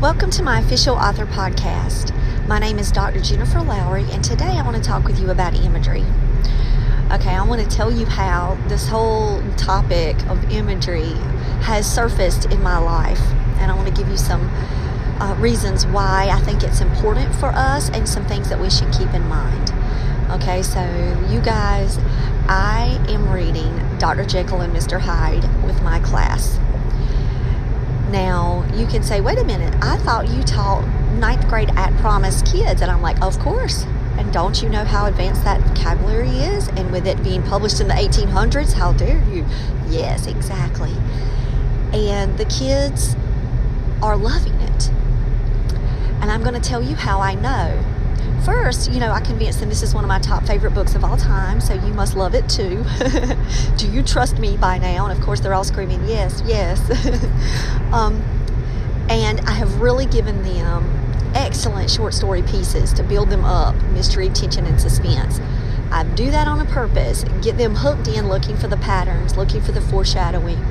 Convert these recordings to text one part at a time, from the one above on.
Welcome to my official author podcast. My name is Dr. Jennifer Lowry, and today I want to talk with you about imagery. Okay, I want to tell you how this whole topic of imagery has surfaced in my life, and I want to give you some uh, reasons why I think it's important for us and some things that we should keep in mind. Okay, so you guys, I am reading Dr. Jekyll and Mr. Hyde with my class. Now, you can say, wait a minute, I thought you taught ninth grade at Promise kids. And I'm like, of course. And don't you know how advanced that vocabulary is? And with it being published in the 1800s, how dare you? Yes, exactly. And the kids are loving it. And I'm going to tell you how I know First, you know, I convinced them this is one of my top favorite books of all time, so you must love it too. Do you trust me by now? And of course, they're all screaming, yes, yes. um, and I have really given them excellent short story pieces to build them up mystery, tension, and suspense. I do that on a purpose, get them hooked in looking for the patterns, looking for the foreshadowing.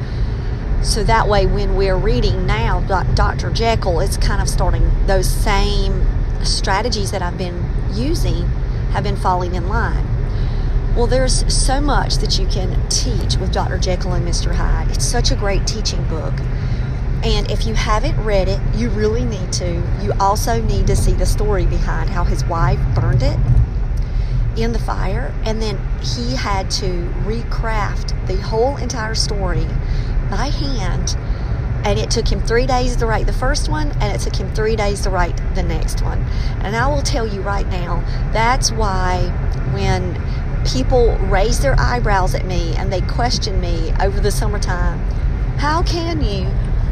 So that way, when we're reading now Dr. Jekyll, it's kind of starting those same strategies that I've been using have been falling in line. Well, there's so much that you can teach with Dr. Jekyll and Mr. Hyde. It's such a great teaching book. And if you haven't read it, you really need to. You also need to see the story behind how his wife burned it in the fire, and then he had to recraft the whole entire story by hand and it took him three days to write the first one and it took him three days to write the next one. And i will tell you right now that's why when people raise their eyebrows at me and they question me over the summertime how can you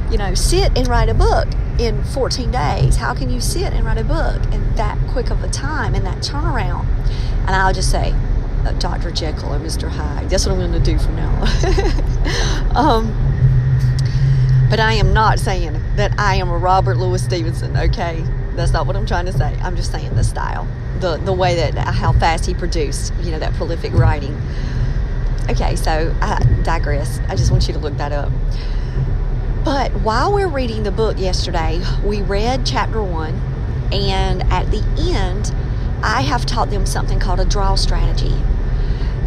you know sit and write a book in 14 days? How can you sit and write a book in that quick of a time in that turnaround? And i'll just say uh, dr jekyll or mr hyde that's what i'm going to do from now on. Um, but I am not saying that I am a Robert Louis Stevenson, okay? That's not what I'm trying to say. I'm just saying the style, the, the way that, uh, how fast he produced, you know, that prolific writing. Okay, so I digress. I just want you to look that up. But while we're reading the book yesterday, we read chapter one, and at the end, I have taught them something called a draw strategy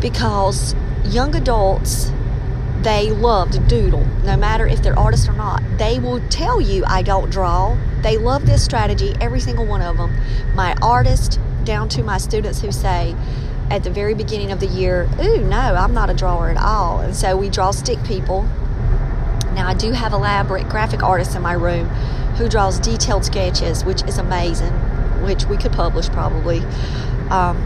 because young adults they love to doodle, no matter if they're artists or not. They will tell you, I don't draw. They love this strategy, every single one of them. My artist, down to my students who say at the very beginning of the year, Ooh, no, I'm not a drawer at all. And so we draw stick people. Now, I do have elaborate graphic artists in my room who draws detailed sketches, which is amazing, which we could publish probably. Um,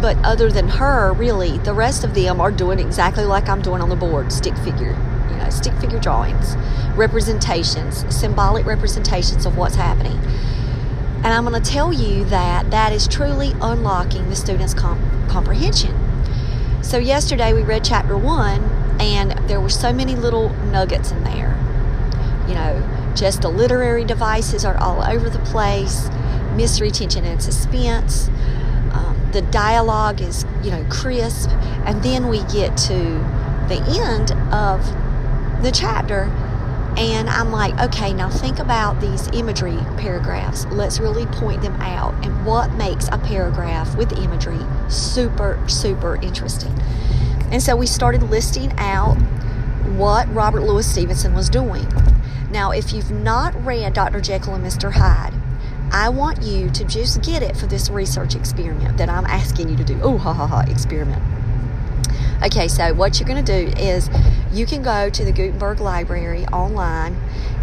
but other than her, really, the rest of them are doing exactly like I'm doing on the board stick figure, you know, stick figure drawings, representations, symbolic representations of what's happening. And I'm going to tell you that that is truly unlocking the student's comp- comprehension. So, yesterday we read chapter one, and there were so many little nuggets in there. You know, just the literary devices are all over the place, mystery, tension, and suspense the dialogue is, you know, crisp, and then we get to the end of the chapter, and I'm like, okay, now think about these imagery paragraphs. Let's really point them out and what makes a paragraph with imagery super, super interesting. And so we started listing out what Robert Louis Stevenson was doing. Now, if you've not read Dr. Jekyll and Mr. Hyde, I want you to just get it for this research experiment that I'm asking you to do. Oh, ha ha ha, experiment. Okay, so what you're going to do is you can go to the Gutenberg Library online,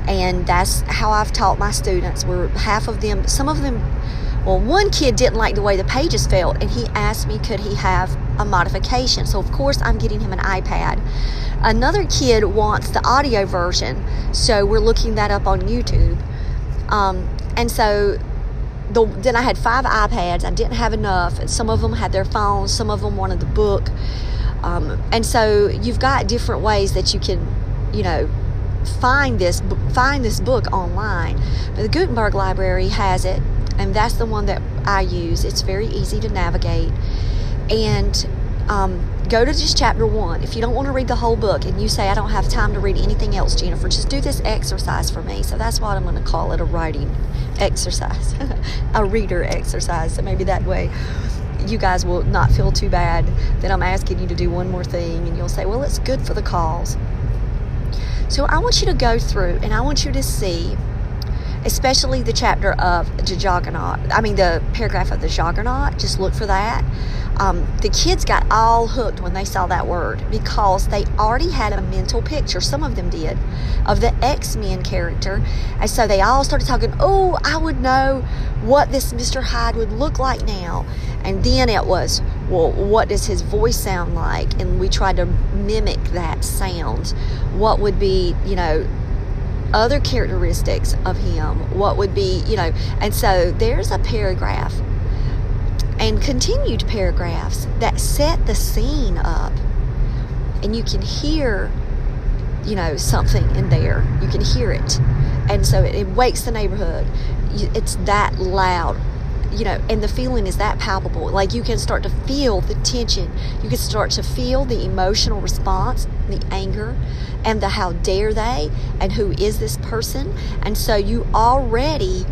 and that's how I've taught my students. Where half of them, some of them Well, one kid didn't like the way the pages felt, and he asked me could he have a modification. So, of course, I'm getting him an iPad. Another kid wants the audio version, so we're looking that up on YouTube. Um, and so the, then I had five iPads. I didn't have enough, and some of them had their phones, some of them wanted the book. Um, and so you've got different ways that you can, you know, find this find this book online. But the Gutenberg Library has it, and that's the one that I use. It's very easy to navigate, and um, go to just chapter one. If you don't want to read the whole book and you say, I don't have time to read anything else, Jennifer, just do this exercise for me. So that's what I'm going to call it a writing exercise, a reader exercise. So maybe that way you guys will not feel too bad that I'm asking you to do one more thing and you'll say, well, it's good for the cause. So I want you to go through and I want you to see especially the chapter of the Juggernaut. I mean, the paragraph of the Juggernaut. Just look for that. Um, the kids got all hooked when they saw that word because they already had a mental picture, some of them did, of the X Men character. And so they all started talking, Oh, I would know what this Mr. Hyde would look like now. And then it was, Well, what does his voice sound like? And we tried to mimic that sound. What would be, you know, other characteristics of him, what would be, you know, and so there's a paragraph and continued paragraphs that set the scene up, and you can hear, you know, something in there. You can hear it, and so it, it wakes the neighborhood. It's that loud you know, and the feeling is that palpable. Like you can start to feel the tension. You can start to feel the emotional response, the anger, and the how dare they, and who is this person. And so you already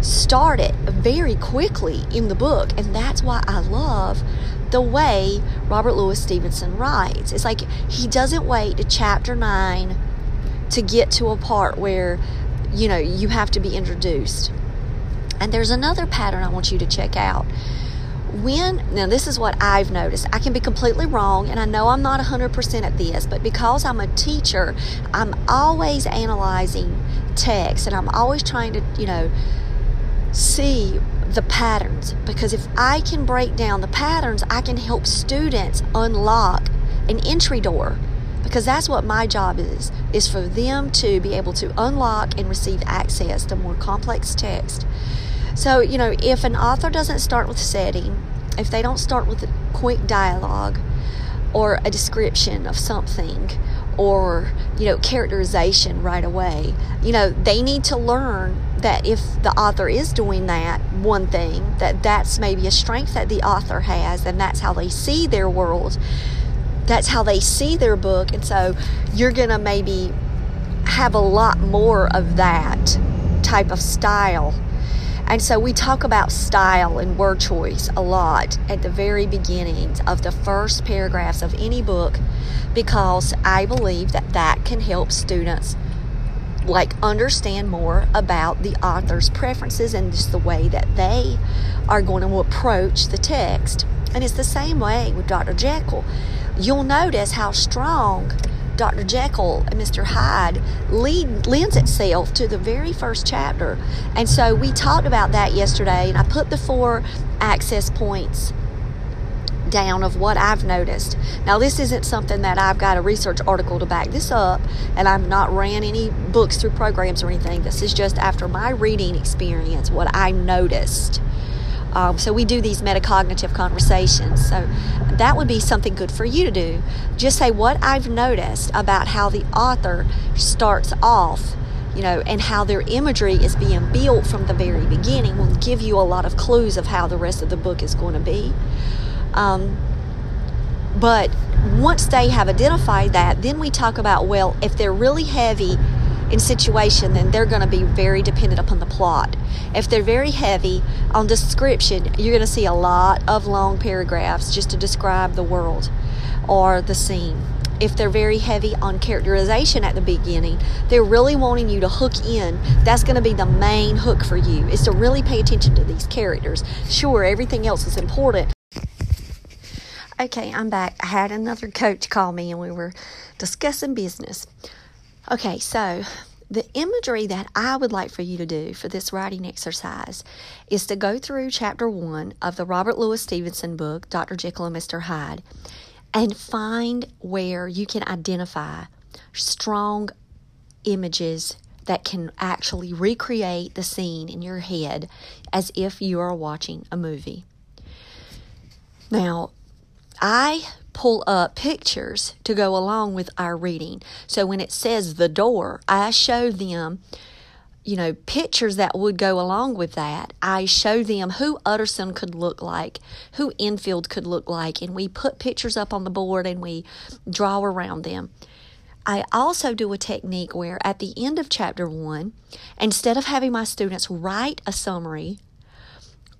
start it very quickly in the book. And that's why I love the way Robert Louis Stevenson writes. It's like he doesn't wait to chapter nine to get to a part where, you know, you have to be introduced and there's another pattern I want you to check out. When, now this is what I've noticed. I can be completely wrong, and I know I'm not 100% at this, but because I'm a teacher, I'm always analyzing text and I'm always trying to, you know, see the patterns. Because if I can break down the patterns, I can help students unlock an entry door because that's what my job is is for them to be able to unlock and receive access to more complex text so, you know, if an author doesn't start with setting, if they don't start with a quick dialogue or a description of something or, you know, characterization right away, you know, they need to learn that if the author is doing that one thing, that that's maybe a strength that the author has and that's how they see their world. That's how they see their book. And so you're going to maybe have a lot more of that type of style and so we talk about style and word choice a lot at the very beginnings of the first paragraphs of any book because I believe that that can help students like understand more about the author's preferences and just the way that they are going to approach the text. And it's the same way with Dr. Jekyll. You'll notice how strong Dr. Jekyll and Mr. Hyde lead, lends itself to the very first chapter. And so we talked about that yesterday, and I put the four access points down of what I've noticed. Now, this isn't something that I've got a research article to back this up, and I've not ran any books through programs or anything. This is just after my reading experience, what I noticed. Um, so we do these metacognitive conversations. So that would be something good for you to do. Just say what I've noticed about how the author starts off, you know, and how their imagery is being built from the very beginning will give you a lot of clues of how the rest of the book is going to be. Um, but once they have identified that, then we talk about well, if they're really heavy in situation, then they're going to be very dependent upon the plot. If they're very heavy on description, you're going to see a lot of long paragraphs just to describe the world or the scene. If they're very heavy on characterization at the beginning, they're really wanting you to hook in. That's going to be the main hook for you, is to really pay attention to these characters. Sure, everything else is important. Okay, I'm back. I had another coach call me and we were discussing business. Okay, so the imagery that I would like for you to do for this writing exercise is to go through chapter one of the Robert Louis Stevenson book, Dr. Jekyll and Mr. Hyde, and find where you can identify strong images that can actually recreate the scene in your head as if you are watching a movie. Now, I pull up pictures to go along with our reading. So when it says the door, I show them, you know, pictures that would go along with that. I show them who Utterson could look like, who Enfield could look like, and we put pictures up on the board and we draw around them. I also do a technique where at the end of chapter one, instead of having my students write a summary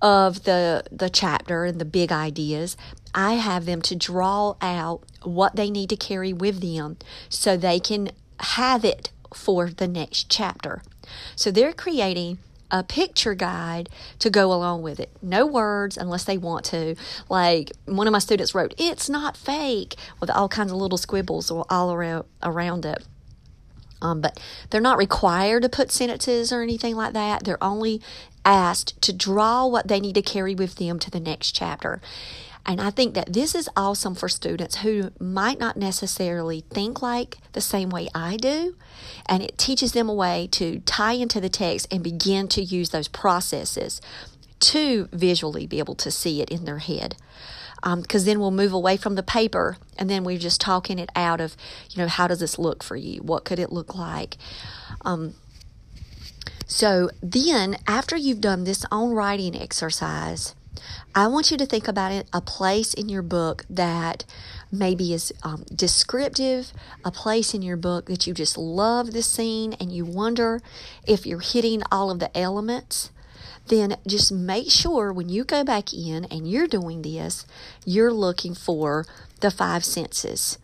of the the chapter and the big ideas, I have them to draw out what they need to carry with them so they can have it for the next chapter. So they're creating a picture guide to go along with it. No words unless they want to. Like one of my students wrote, It's not fake, with all kinds of little squibbles all around, around it. Um, but they're not required to put sentences or anything like that. They're only asked to draw what they need to carry with them to the next chapter. And I think that this is awesome for students who might not necessarily think like the same way I do. And it teaches them a way to tie into the text and begin to use those processes to visually be able to see it in their head. Because um, then we'll move away from the paper and then we're just talking it out of, you know, how does this look for you? What could it look like? Um, so then, after you've done this own writing exercise, I want you to think about it a place in your book that maybe is um, descriptive, a place in your book that you just love the scene and you wonder if you're hitting all of the elements. Then just make sure when you go back in and you're doing this, you're looking for the five senses.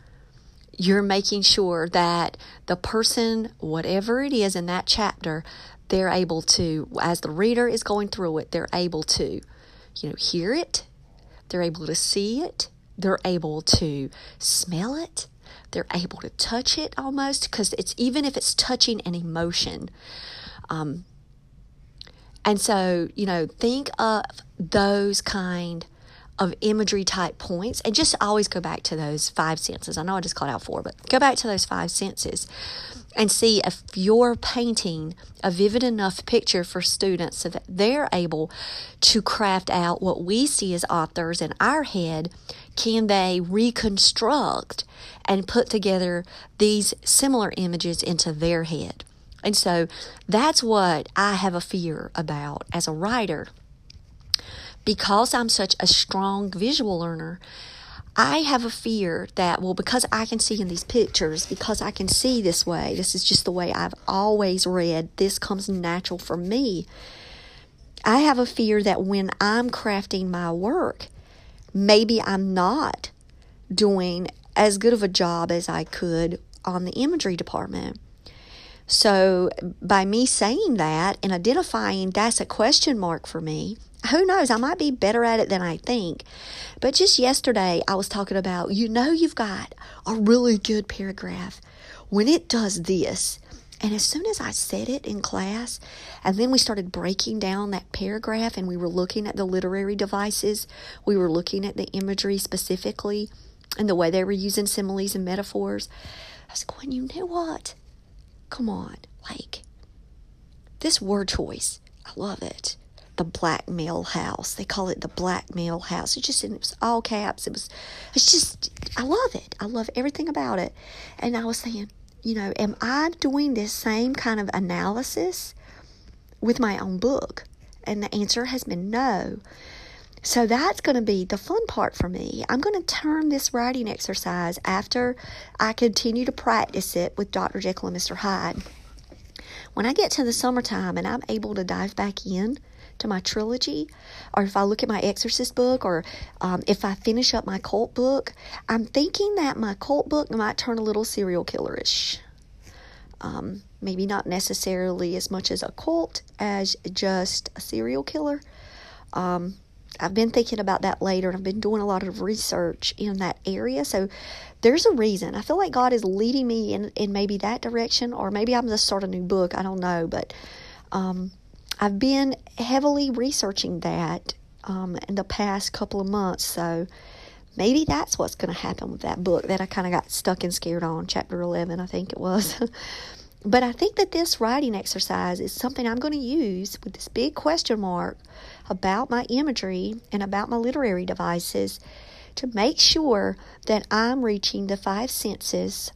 You're making sure that the person, whatever it is in that chapter, they're able to, as the reader is going through it, they're able to you know, hear it, they're able to see it, they're able to smell it, they're able to touch it almost because it's even if it's touching an emotion. Um, and so, you know, think of those kind of imagery type points and just always go back to those five senses. I know I just called out four, but go back to those five senses and see if you're painting a vivid enough picture for students so that they're able to craft out what we see as authors in our head. Can they reconstruct and put together these similar images into their head? And so that's what I have a fear about as a writer. Because I'm such a strong visual learner, I have a fear that, well, because I can see in these pictures, because I can see this way, this is just the way I've always read, this comes natural for me. I have a fear that when I'm crafting my work, maybe I'm not doing as good of a job as I could on the imagery department. So, by me saying that and identifying that's a question mark for me, who knows? I might be better at it than I think. But just yesterday, I was talking about you know, you've got a really good paragraph when it does this. And as soon as I said it in class, and then we started breaking down that paragraph and we were looking at the literary devices, we were looking at the imagery specifically and the way they were using similes and metaphors. I was going, you know what? Come on, like this word choice, I love it the blackmail house. They call it the blackmail house. It just it was all caps. It was it's just I love it. I love everything about it. And I was saying, you know, am I doing this same kind of analysis with my own book? And the answer has been no. So that's going to be the fun part for me. I'm going to turn this writing exercise after I continue to practice it with Dr. Jekyll and Mr. Hyde. When I get to the summertime and I'm able to dive back in to my trilogy, or if I look at my Exorcist book, or um, if I finish up my cult book, I'm thinking that my cult book might turn a little serial killerish. Um, maybe not necessarily as much as a cult as just a serial killer. Um, I've been thinking about that later and I've been doing a lot of research in that area. So there's a reason. I feel like God is leading me in, in maybe that direction, or maybe I'm just start a new book. I don't know. But um, I've been heavily researching that um, in the past couple of months. So maybe that's what's going to happen with that book that I kind of got stuck and scared on, chapter 11, I think it was. but I think that this writing exercise is something I'm going to use with this big question mark about my imagery and about my literary devices to make sure that I'm reaching the five senses.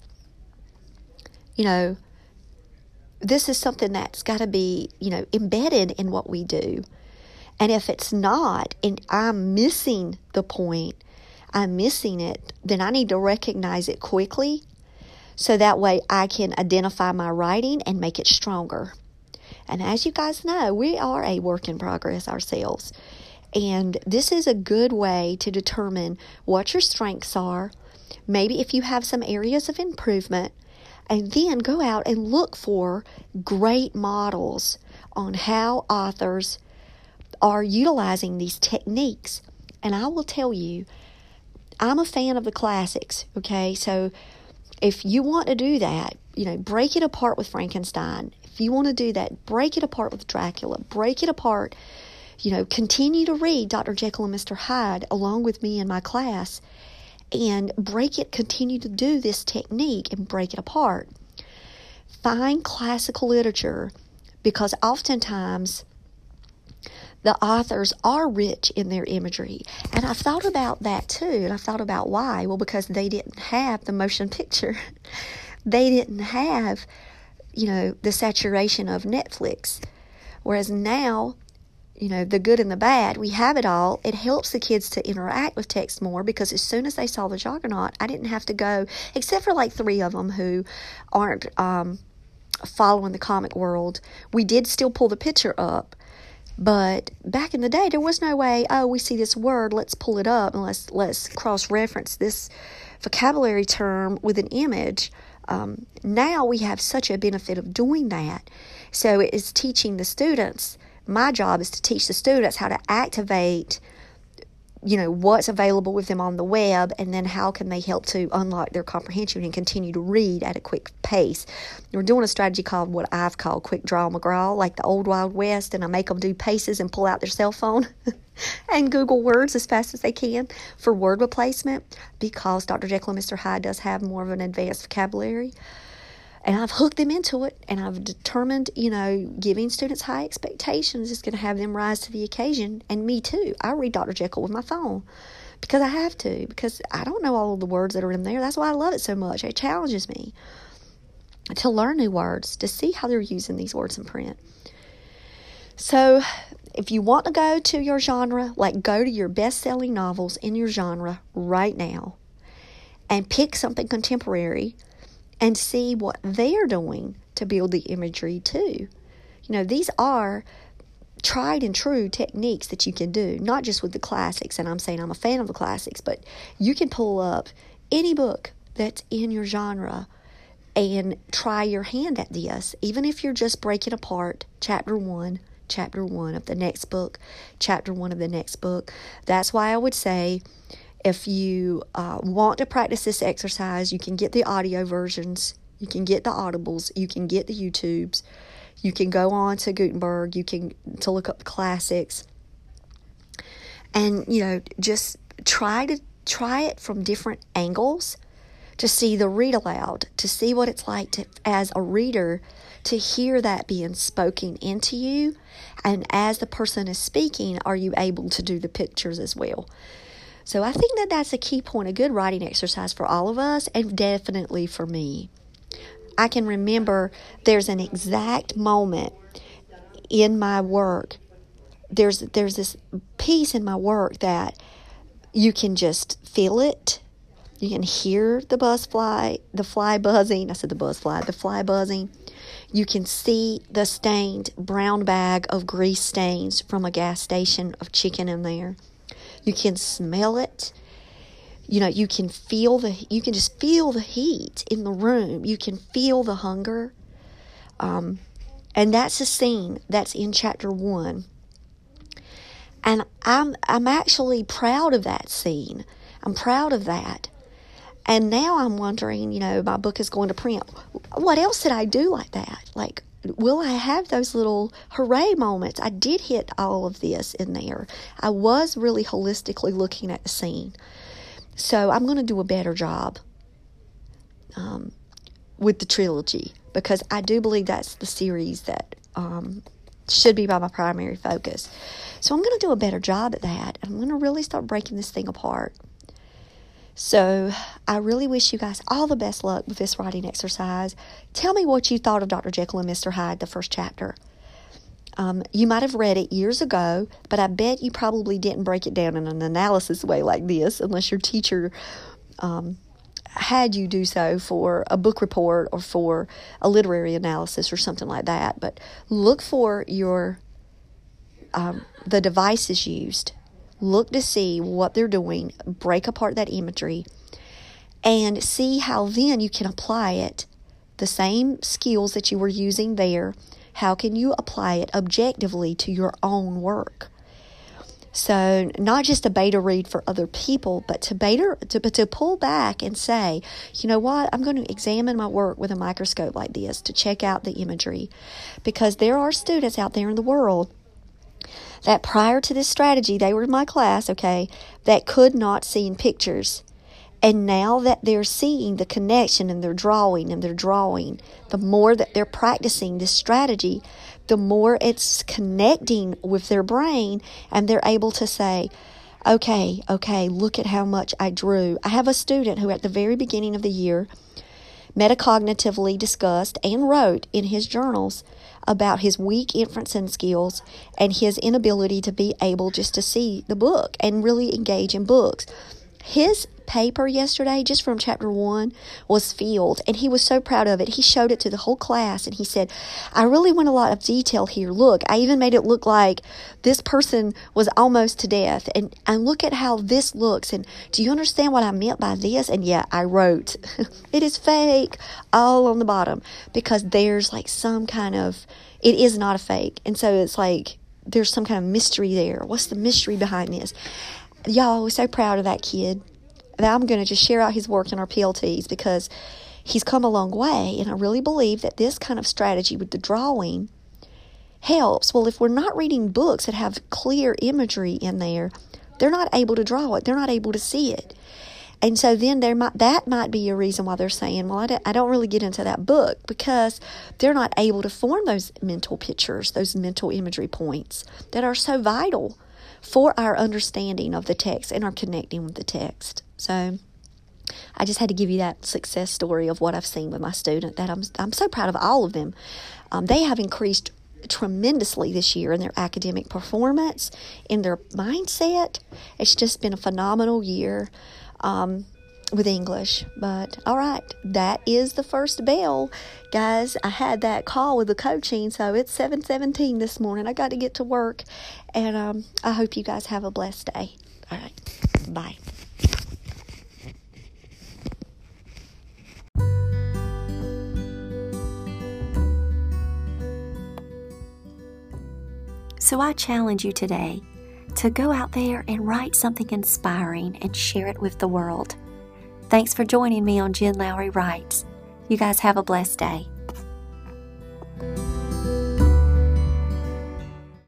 You know, this is something that's got to be, you know, embedded in what we do. And if it's not, and I'm missing the point, I'm missing it, then I need to recognize it quickly so that way I can identify my writing and make it stronger. And as you guys know, we are a work in progress ourselves. And this is a good way to determine what your strengths are, maybe if you have some areas of improvement, and then go out and look for great models on how authors are utilizing these techniques. And I will tell you, I'm a fan of the classics, okay? So if you want to do that, you know, break it apart with Frankenstein. If you want to do that, break it apart with Dracula. Break it apart. You know, continue to read Dr. Jekyll and Mr. Hyde along with me in my class and break it, continue to do this technique and break it apart. Find classical literature because oftentimes the authors are rich in their imagery. And I've thought about that too. And I've thought about why. Well, because they didn't have the motion picture, they didn't have, you know, the saturation of Netflix. Whereas now, you know, the good and the bad, we have it all. It helps the kids to interact with text more because as soon as they saw the Juggernaut, I didn't have to go, except for like three of them who aren't um, following the comic world. We did still pull the picture up but back in the day, there was no way. Oh, we see this word, let's pull it up and let's let's cross reference this vocabulary term with an image. Um, now we have such a benefit of doing that. So it is teaching the students. My job is to teach the students how to activate you know what's available with them on the web and then how can they help to unlock their comprehension and continue to read at a quick pace. We're doing a strategy called what i've called quick draw mcgraw like the old wild west and i make them do paces and pull out their cell phone and google words as fast as they can for word replacement because dr jekyll and mr hyde does have more of an advanced vocabulary and I've hooked them into it and I've determined, you know, giving students high expectations is going to have them rise to the occasion. And me too. I read Dr. Jekyll with my phone because I have to, because I don't know all of the words that are in there. That's why I love it so much. It challenges me to learn new words, to see how they're using these words in print. So, if you want to go to your genre, like go to your best selling novels in your genre right now and pick something contemporary and see what they're doing to build the imagery too. You know, these are tried and true techniques that you can do, not just with the classics. And I'm saying I'm a fan of the classics, but you can pull up any book that's in your genre and try your hand at this, even if you're just breaking apart chapter one, chapter one of the next book, chapter one of the next book. That's why I would say if you uh, want to practice this exercise, you can get the audio versions, you can get the audibles, you can get the YouTubes, you can go on to Gutenberg, you can to look up classics, and you know just try to try it from different angles to see the read aloud, to see what it's like to, as a reader to hear that being spoken into you. And as the person is speaking, are you able to do the pictures as well? So I think that that's a key point, a good writing exercise for all of us, and definitely for me. I can remember there's an exact moment in my work. There's there's this piece in my work that you can just feel it. You can hear the buzz fly, the fly buzzing. I said the buzz fly, the fly buzzing. You can see the stained brown bag of grease stains from a gas station of chicken in there. You can smell it. You know, you can feel the, you can just feel the heat in the room. You can feel the hunger. Um, and that's a scene that's in chapter one. And I'm I'm actually proud of that scene. I'm proud of that. And now I'm wondering, you know, my book is going to print. What else did I do like that? Like, will I have those little hooray moments? I did hit all of this in there. I was really holistically looking at the scene. So I'm going to do a better job um, with the trilogy because I do believe that's the series that um, should be by my primary focus. So I'm going to do a better job at that. I'm going to really start breaking this thing apart. So I really wish you guys all the best luck with this writing exercise. Tell me what you thought of Dr. Jekyll and Mr. Hyde, the first chapter. Um, you might have read it years ago, but I bet you probably didn't break it down in an analysis way like this unless your teacher um, had you do so for a book report or for a literary analysis or something like that. But look for your um, the devices used. Look to see what they're doing. Break apart that imagery, and see how then you can apply it. The same skills that you were using there. How can you apply it objectively to your own work? So not just a beta read for other people, but to beta to, but to pull back and say, you know what, I'm going to examine my work with a microscope like this to check out the imagery, because there are students out there in the world that prior to this strategy, they were in my class, okay, that could not see in pictures. And now that they're seeing the connection and they're drawing and they're drawing, the more that they're practicing this strategy, the more it's connecting with their brain and they're able to say, okay, okay, look at how much I drew. I have a student who, at the very beginning of the year, metacognitively discussed and wrote in his journals about his weak inferencing skills and his inability to be able just to see the book and really engage in books. His paper yesterday, just from chapter one, was filled, and he was so proud of it. He showed it to the whole class, and he said, I really went a lot of detail here. Look, I even made it look like this person was almost to death, and, and look at how this looks. And do you understand what I meant by this? And yeah, I wrote, it is fake, all on the bottom, because there's like some kind of, it is not a fake. And so it's like, there's some kind of mystery there. What's the mystery behind this? y'all, we're so proud of that kid. That I'm going to just share out his work in our PLTs because he's come a long way. And I really believe that this kind of strategy with the drawing helps. Well, if we're not reading books that have clear imagery in there, they're not able to draw it, they're not able to see it. And so then there might that might be a reason why they're saying, well, I don't, I don't really get into that book because they're not able to form those mental pictures, those mental imagery points that are so vital for our understanding of the text and our connecting with the text. So I just had to give you that success story of what I've seen with my student that I'm, I'm so proud of all of them. Um, they have increased tremendously this year in their academic performance, in their mindset. It's just been a phenomenal year. Um, with English. But all right, that is the first bell. Guys, I had that call with the coaching, so it's 717 this morning. I got to get to work, and um, I hope you guys have a blessed day. All right, bye. So I challenge you today to go out there and write something inspiring and share it with the world. Thanks for joining me on Jen Lowry Writes. You guys have a blessed day.